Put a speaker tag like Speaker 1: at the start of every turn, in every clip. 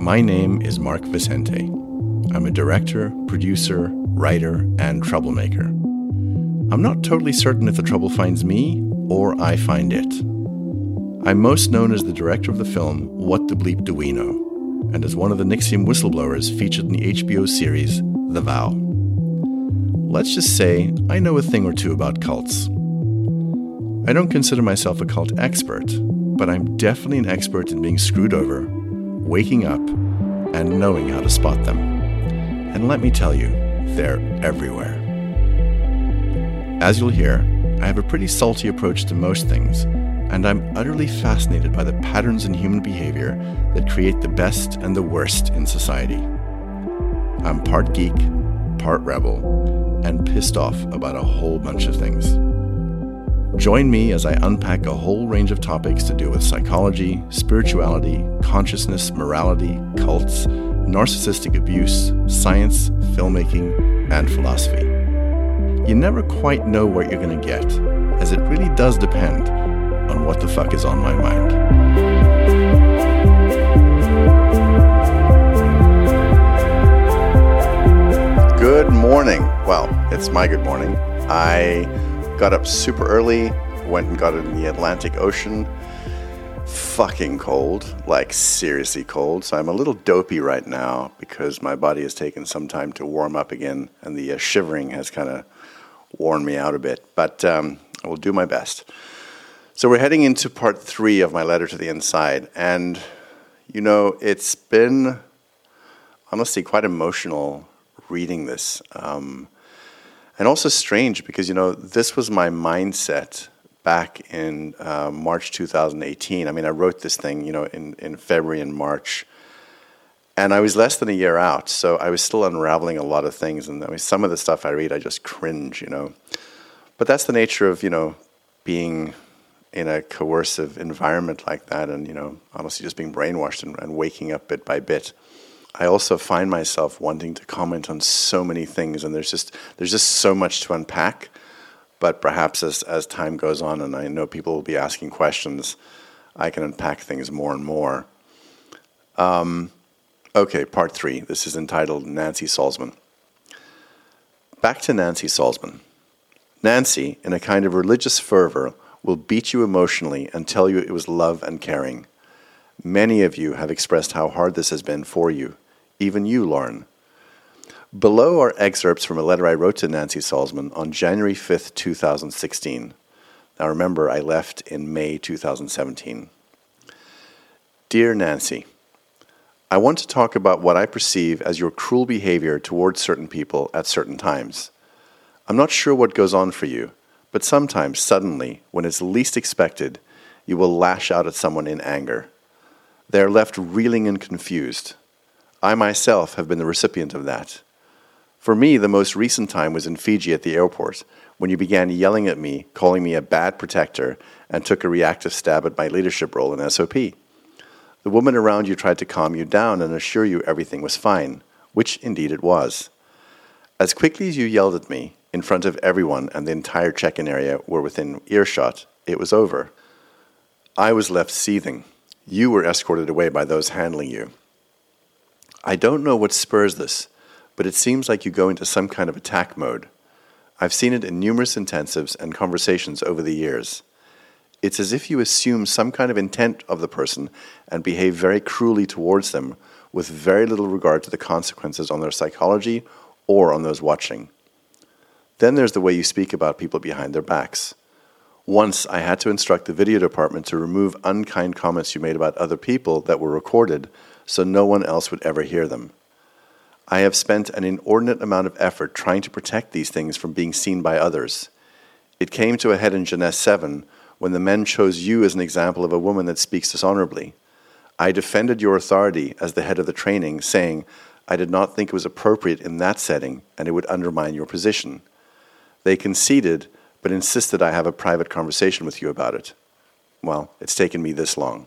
Speaker 1: My name is Mark Vicente. I'm a director, producer, writer, and troublemaker. I'm not totally certain if the trouble finds me or I find it. I'm most known as the director of the film What the Bleep Do We Know, and as one of the NXIVM whistleblowers featured in the HBO series The Vow. Let's just say I know a thing or two about cults. I don't consider myself a cult expert, but I'm definitely an expert in being screwed over, waking up, and knowing how to spot them. And let me tell you, they're everywhere. As you'll hear, I have a pretty salty approach to most things, and I'm utterly fascinated by the patterns in human behavior that create the best and the worst in society. I'm part geek, part rebel, and pissed off about a whole bunch of things. Join me as I unpack a whole range of topics to do with psychology, spirituality, consciousness, morality, cults, narcissistic abuse, science, filmmaking, and philosophy. You never quite know what you're going to get, as it really does depend on what the fuck is on my mind. Good morning. Well, it's my good morning. I got up super early, went and got in the Atlantic Ocean. Fucking cold, like seriously cold. So I'm a little dopey right now because my body has taken some time to warm up again, and the uh, shivering has kind of worn me out a bit. But um, I will do my best. So we're heading into part three of my letter to the inside, and you know it's been honestly quite emotional reading this. Um, and also strange because you know this was my mindset back in uh, March 2018. I mean, I wrote this thing, you know, in, in February and March, and I was less than a year out, so I was still unraveling a lot of things. And I mean, some of the stuff I read, I just cringe, you know. But that's the nature of you know being in a coercive environment like that, and you know, honestly, just being brainwashed and, and waking up bit by bit. I also find myself wanting to comment on so many things, and there's just there's just so much to unpack. But perhaps as as time goes on, and I know people will be asking questions, I can unpack things more and more. Um, okay, part three. This is entitled Nancy Salzman. Back to Nancy Salzman. Nancy, in a kind of religious fervor, will beat you emotionally and tell you it was love and caring. Many of you have expressed how hard this has been for you even you, Lauren. Below are excerpts from a letter I wrote to Nancy Salzman on January 5th, 2016. Now remember, I left in May 2017. Dear Nancy, I want to talk about what I perceive as your cruel behavior towards certain people at certain times. I'm not sure what goes on for you, but sometimes, suddenly, when it's least expected, you will lash out at someone in anger. They are left reeling and confused. I myself have been the recipient of that. For me, the most recent time was in Fiji at the airport when you began yelling at me, calling me a bad protector, and took a reactive stab at my leadership role in SOP. The woman around you tried to calm you down and assure you everything was fine, which indeed it was. As quickly as you yelled at me, in front of everyone and the entire check in area were within earshot, it was over. I was left seething. You were escorted away by those handling you. I don't know what spurs this, but it seems like you go into some kind of attack mode. I've seen it in numerous intensives and conversations over the years. It's as if you assume some kind of intent of the person and behave very cruelly towards them with very little regard to the consequences on their psychology or on those watching. Then there's the way you speak about people behind their backs. Once I had to instruct the video department to remove unkind comments you made about other people that were recorded so no one else would ever hear them. I have spent an inordinate amount of effort trying to protect these things from being seen by others. It came to a head in Jness 7 when the men chose you as an example of a woman that speaks dishonorably. I defended your authority as the head of the training, saying I did not think it was appropriate in that setting and it would undermine your position. They conceded, but insisted I have a private conversation with you about it. Well, it's taken me this long.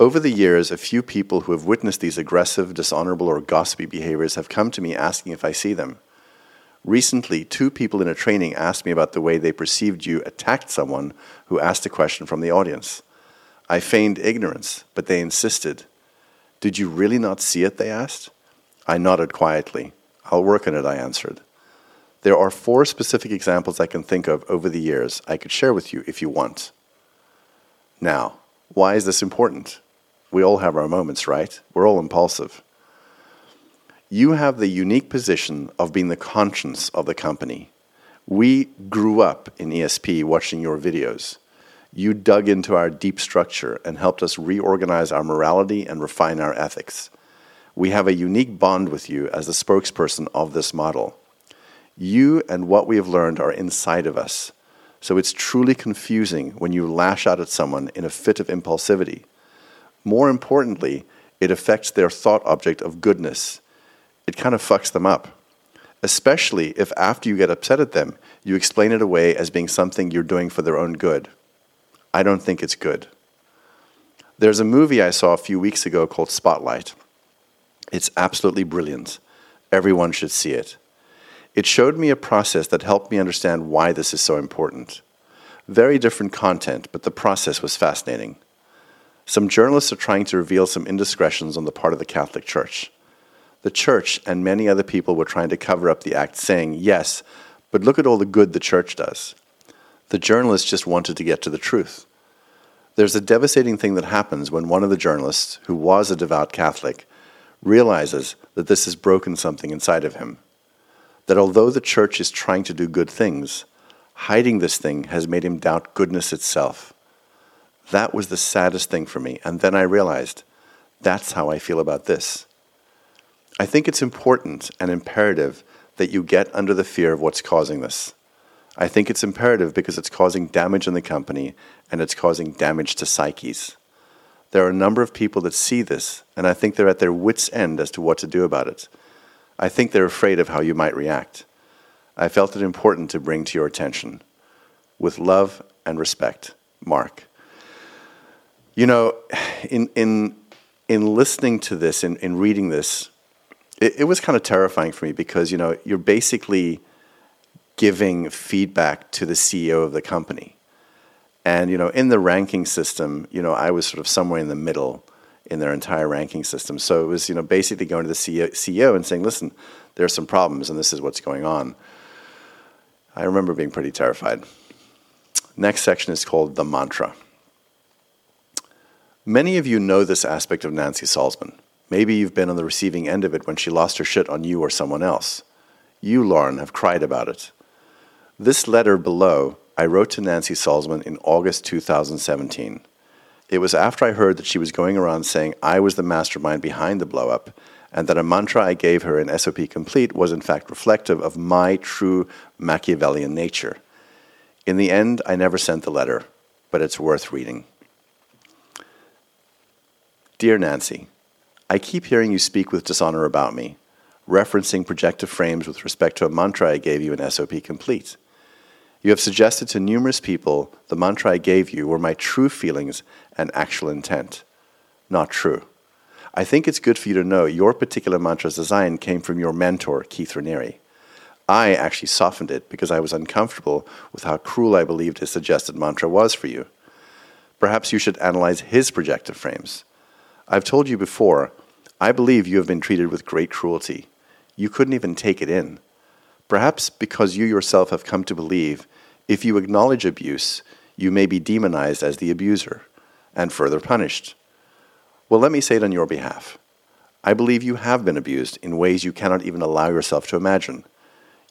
Speaker 1: Over the years, a few people who have witnessed these aggressive, dishonorable, or gossipy behaviors have come to me asking if I see them. Recently, two people in a training asked me about the way they perceived you attacked someone who asked a question from the audience. I feigned ignorance, but they insisted. Did you really not see it? They asked. I nodded quietly. I'll work on it, I answered. There are four specific examples I can think of over the years I could share with you if you want. Now, why is this important? We all have our moments, right? We're all impulsive. You have the unique position of being the conscience of the company. We grew up in ESP watching your videos. You dug into our deep structure and helped us reorganize our morality and refine our ethics. We have a unique bond with you as the spokesperson of this model. You and what we have learned are inside of us. So it's truly confusing when you lash out at someone in a fit of impulsivity. More importantly, it affects their thought object of goodness. It kind of fucks them up. Especially if after you get upset at them, you explain it away as being something you're doing for their own good. I don't think it's good. There's a movie I saw a few weeks ago called Spotlight. It's absolutely brilliant. Everyone should see it. It showed me a process that helped me understand why this is so important. Very different content, but the process was fascinating. Some journalists are trying to reveal some indiscretions on the part of the Catholic Church. The Church and many other people were trying to cover up the act, saying, Yes, but look at all the good the Church does. The journalists just wanted to get to the truth. There's a devastating thing that happens when one of the journalists, who was a devout Catholic, realizes that this has broken something inside of him that although the church is trying to do good things, hiding this thing has made him doubt goodness itself. That was the saddest thing for me. And then I realized that's how I feel about this. I think it's important and imperative that you get under the fear of what's causing this. I think it's imperative because it's causing damage in the company and it's causing damage to psyches. There are a number of people that see this, and I think they're at their wits' end as to what to do about it. I think they're afraid of how you might react. I felt it important to bring to your attention. With love and respect, Mark. You know, in, in, in listening to this, in, in reading this, it, it was kind of terrifying for me because, you know, you're basically giving feedback to the CEO of the company. And, you know, in the ranking system, you know, I was sort of somewhere in the middle in their entire ranking system. So it was, you know, basically going to the CEO, and saying, "Listen, there are some problems, and this is what's going on." I remember being pretty terrified. Next section is called the mantra. Many of you know this aspect of Nancy Salzman. Maybe you've been on the receiving end of it when she lost her shit on you or someone else. You, Lauren, have cried about it. This letter below I wrote to Nancy Salzman in August 2017. It was after I heard that she was going around saying I was the mastermind behind the blowup, and that a mantra I gave her in SOP Complete was in fact reflective of my true Machiavellian nature. In the end, I never sent the letter, but it's worth reading. Dear Nancy, I keep hearing you speak with dishonor about me, referencing projective frames with respect to a mantra I gave you in SOP Complete. You have suggested to numerous people the mantra I gave you were my true feelings and actual intent. Not true. I think it's good for you to know your particular mantra's design came from your mentor, Keith Raniere. I actually softened it because I was uncomfortable with how cruel I believed his suggested mantra was for you. Perhaps you should analyze his projective frames. I've told you before, I believe you have been treated with great cruelty. You couldn't even take it in. Perhaps because you yourself have come to believe if you acknowledge abuse, you may be demonized as the abuser and further punished. Well, let me say it on your behalf. I believe you have been abused in ways you cannot even allow yourself to imagine.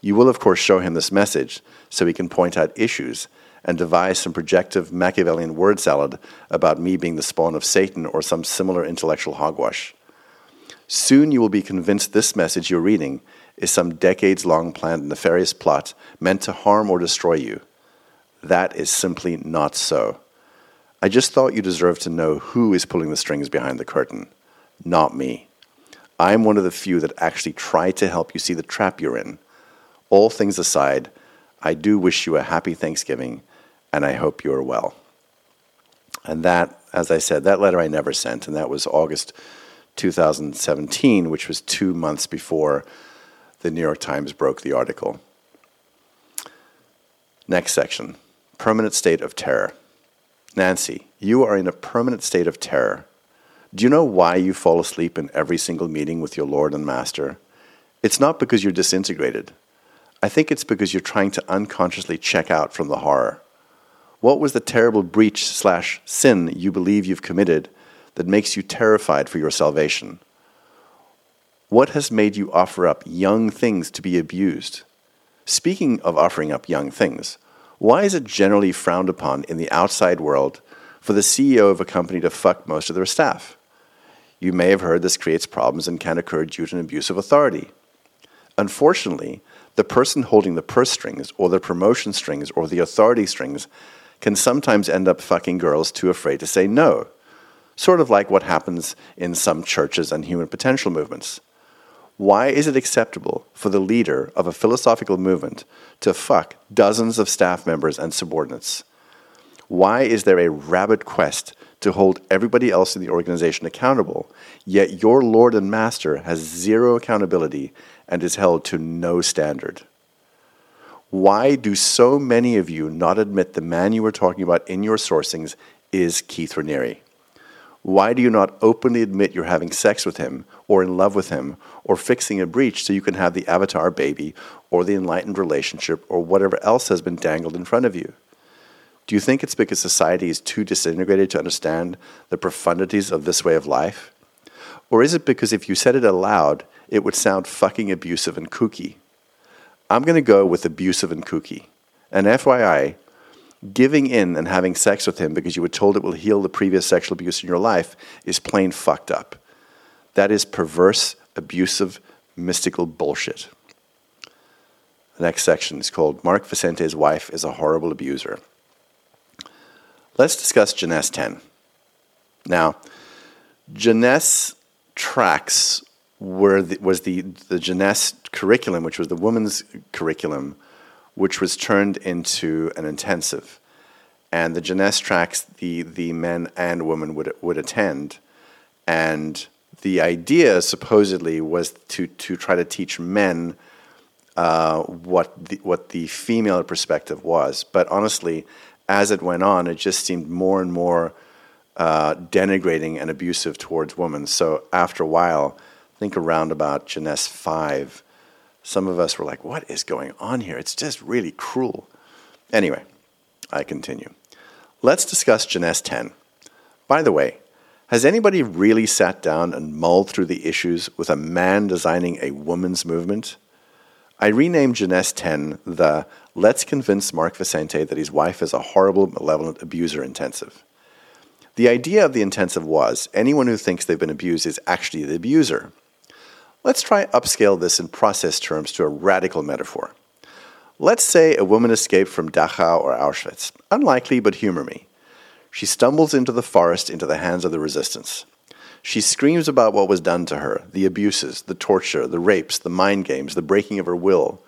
Speaker 1: You will, of course, show him this message so he can point out issues and devise some projective Machiavellian word salad about me being the spawn of Satan or some similar intellectual hogwash. Soon you will be convinced this message you're reading is some decades long planned nefarious plot meant to harm or destroy you. That is simply not so. I just thought you deserved to know who is pulling the strings behind the curtain, not me. I'm one of the few that actually try to help you see the trap you're in. All things aside, I do wish you a happy Thanksgiving, and I hope you are well. And that, as I said, that letter I never sent, and that was August 2017, which was two months before the New York Times broke the article. Next section permanent state of terror. Nancy, you are in a permanent state of terror. Do you know why you fall asleep in every single meeting with your Lord and Master? It's not because you're disintegrated. I think it's because you're trying to unconsciously check out from the horror. What was the terrible breach slash sin you believe you've committed that makes you terrified for your salvation? What has made you offer up young things to be abused? Speaking of offering up young things, why is it generally frowned upon in the outside world for the CEO of a company to fuck most of their staff? You may have heard this creates problems and can occur due to an abuse of authority. Unfortunately, the person holding the purse strings or the promotion strings or the authority strings can sometimes end up fucking girls too afraid to say no, sort of like what happens in some churches and human potential movements. Why is it acceptable for the leader of a philosophical movement to fuck dozens of staff members and subordinates? Why is there a rabid quest to hold everybody else in the organization accountable, yet your Lord and Master has zero accountability and is held to no standard? Why do so many of you not admit the man you were talking about in your sourcings is Keith Raniere? Why do you not openly admit you're having sex with him, or in love with him, or fixing a breach so you can have the avatar baby, or the enlightened relationship, or whatever else has been dangled in front of you? Do you think it's because society is too disintegrated to understand the profundities of this way of life? Or is it because if you said it aloud, it would sound fucking abusive and kooky? I'm going to go with abusive and kooky. And FYI, giving in and having sex with him because you were told it will heal the previous sexual abuse in your life is plain fucked up. That is perverse, abusive, mystical bullshit. The next section is called Mark Vicente's Wife is a Horrible Abuser. Let's discuss Jness 10. Now, Jness tracks were the, was the, the Jness curriculum, which was the women's curriculum, which was turned into an intensive. And the Jness tracks the, the men and women would, would attend. And the idea supposedly was to, to try to teach men uh, what, the, what the female perspective was. But honestly, as it went on, it just seemed more and more uh, denigrating and abusive towards women. So after a while, think around about Jness 5, some of us were like, what is going on here? It's just really cruel. Anyway, I continue. Let's discuss Jness 10. By the way, has anybody really sat down and mulled through the issues with a man designing a woman's movement? I renamed Jness 10 the Let's Convince Mark Vicente that his wife is a horrible, malevolent abuser intensive. The idea of the intensive was anyone who thinks they've been abused is actually the abuser. Let's try upscale this in process terms to a radical metaphor. Let's say a woman escaped from Dachau or Auschwitz. Unlikely, but humor me. She stumbles into the forest into the hands of the resistance. She screams about what was done to her the abuses, the torture, the rapes, the mind games, the breaking of her will.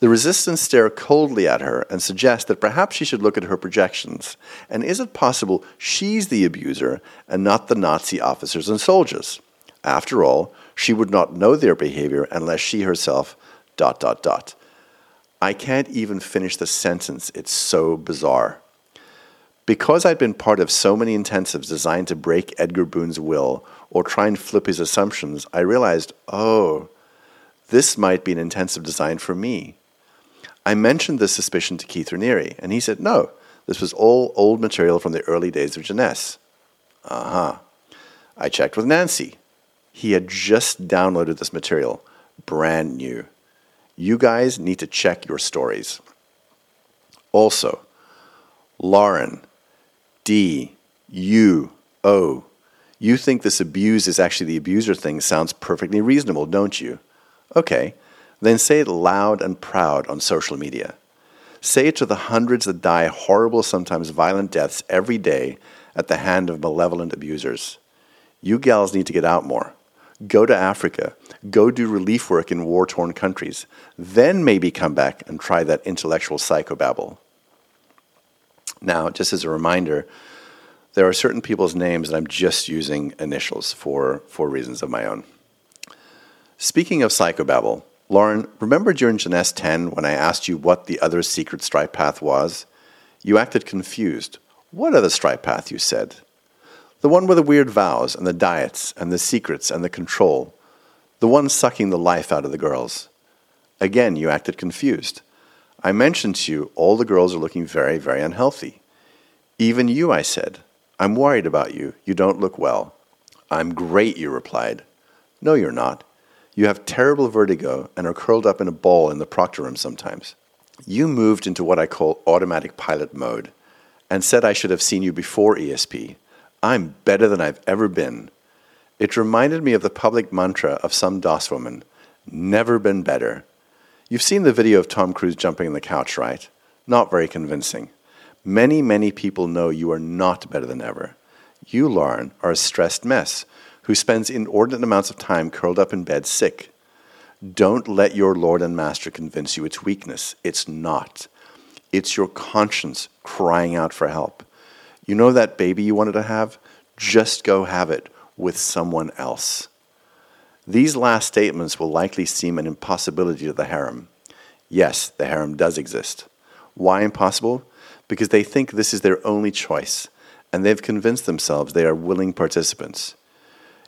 Speaker 1: The resistance stare coldly at her and suggest that perhaps she should look at her projections. And is it possible she's the abuser and not the Nazi officers and soldiers? After all, she would not know their behavior unless she herself dot dot dot. I can't even finish the sentence. It's so bizarre. Because I'd been part of so many intensives designed to break Edgar Boone's will or try and flip his assumptions, I realized, oh, this might be an intensive designed for me. I mentioned this suspicion to Keith Raniere, and he said, no, this was all old material from the early days of Jness. Uh huh. I checked with Nancy. He had just downloaded this material, brand new. You guys need to check your stories. Also, Lauren, D, U, O. You think this abuse is actually the abuser thing sounds perfectly reasonable, don't you? Okay, then say it loud and proud on social media. Say it to the hundreds that die horrible, sometimes violent deaths every day at the hand of malevolent abusers. You gals need to get out more. Go to Africa. Go do relief work in war torn countries. Then maybe come back and try that intellectual psychobabble. Now, just as a reminder, there are certain people's names that I'm just using initials for, for reasons of my own. Speaking of psychobabble, Lauren, remember during Jness 10 when I asked you what the other secret stripe path was? You acted confused, What other stripe path, you said? The one with the weird vows and the diets and the secrets and the control. The one sucking the life out of the girls. Again, you acted confused. I mentioned to you all the girls are looking very, very unhealthy. Even you, I said. I'm worried about you. You don't look well. I'm great, you replied. No, you're not. You have terrible vertigo and are curled up in a ball in the proctor room sometimes. You moved into what I call automatic pilot mode and said I should have seen you before ESP. I'm better than I've ever been. It reminded me of the public mantra of some DOS woman never been better. You've seen the video of Tom Cruise jumping on the couch, right? Not very convincing. Many, many people know you are not better than ever. You, Lauren, are a stressed mess who spends inordinate amounts of time curled up in bed sick. Don't let your Lord and Master convince you it's weakness. It's not. It's your conscience crying out for help. You know that baby you wanted to have? Just go have it with someone else. These last statements will likely seem an impossibility to the harem. Yes, the harem does exist. Why impossible? Because they think this is their only choice, and they've convinced themselves they are willing participants.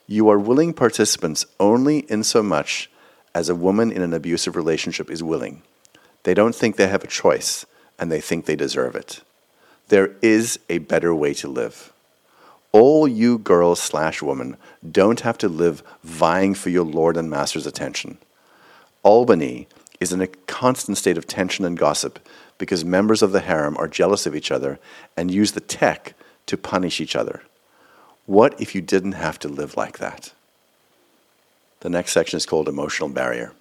Speaker 1: You are willing participants only in so much as a woman in an abusive relationship is willing. They don't think they have a choice, and they think they deserve it. There is a better way to live. All you girls slash women don't have to live vying for your lord and master's attention. Albany is in a constant state of tension and gossip because members of the harem are jealous of each other and use the tech to punish each other. What if you didn't have to live like that? The next section is called Emotional Barrier.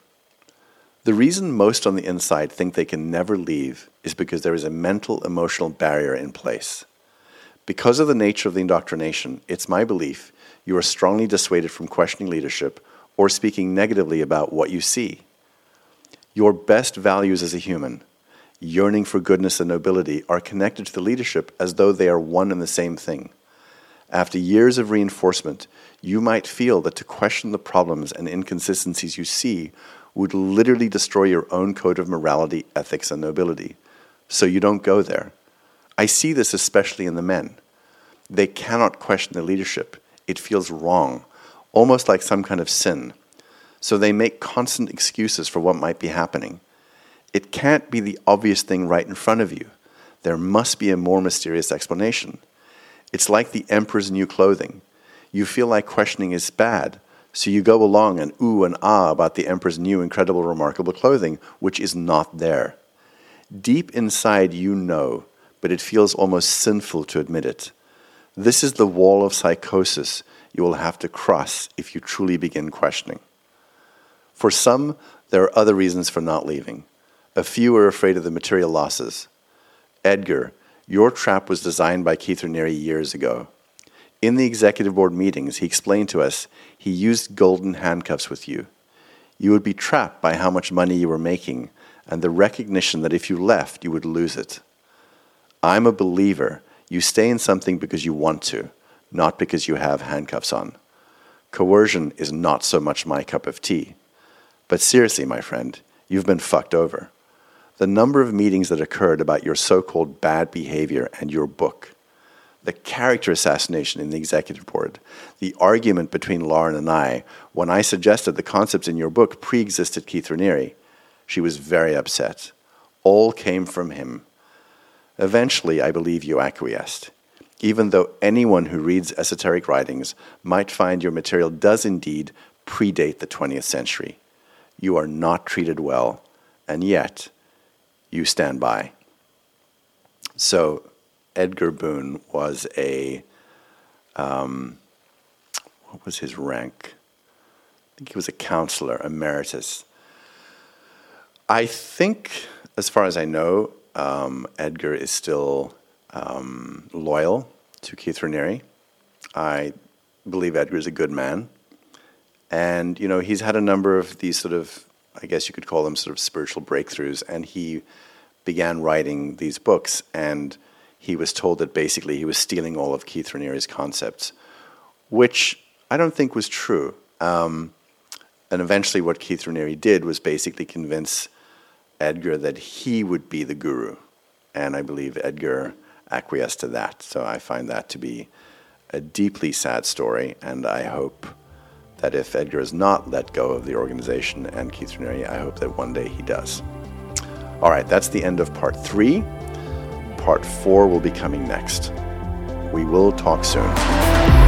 Speaker 1: The reason most on the inside think they can never leave is because there is a mental emotional barrier in place. Because of the nature of the indoctrination, it's my belief you are strongly dissuaded from questioning leadership or speaking negatively about what you see. Your best values as a human, yearning for goodness and nobility, are connected to the leadership as though they are one and the same thing. After years of reinforcement, you might feel that to question the problems and inconsistencies you see would literally destroy your own code of morality, ethics, and nobility. So you don't go there. I see this especially in the men. They cannot question the leadership. It feels wrong, almost like some kind of sin. So they make constant excuses for what might be happening. It can't be the obvious thing right in front of you. There must be a more mysterious explanation. It's like the emperor's new clothing. You feel like questioning is bad, so you go along and ooh and ah about the emperor's new, incredible, remarkable clothing, which is not there. Deep inside, you know, but it feels almost sinful to admit it. This is the wall of psychosis you will have to cross if you truly begin questioning. For some, there are other reasons for not leaving. A few are afraid of the material losses. Edgar, your trap was designed by Keith Raniere years ago. In the executive board meetings, he explained to us he used golden handcuffs with you. You would be trapped by how much money you were making and the recognition that if you left, you would lose it. I'm a believer. You stay in something because you want to, not because you have handcuffs on. Coercion is not so much my cup of tea. But seriously, my friend, you've been fucked over. The number of meetings that occurred about your so called bad behavior and your book the character assassination in the executive board, the argument between Lauren and I when I suggested the concepts in your book pre existed Keith Raniere. She was very upset. All came from him. Eventually, I believe you acquiesced. Even though anyone who reads esoteric writings might find your material does indeed predate the 20th century. You are not treated well, and yet you stand by. So, Edgar Boone was a, um, what was his rank? I think he was a counselor emeritus. I think, as far as I know, um, Edgar is still um, loyal to Keith Raniere. I believe Edgar is a good man. And, you know, he's had a number of these sort of, I guess you could call them sort of spiritual breakthroughs. And he began writing these books. And he was told that basically he was stealing all of Keith Raniere's concepts, which I don't think was true. Um, and eventually, what Keith Raniere did was basically convince Edgar that he would be the guru. And I believe Edgar acquiesced to that. So I find that to be a deeply sad story. And I hope that if Edgar is not let go of the organization and Keith Raniere, I hope that one day he does. All right, that's the end of part three. Part 4 will be coming next. We will talk soon.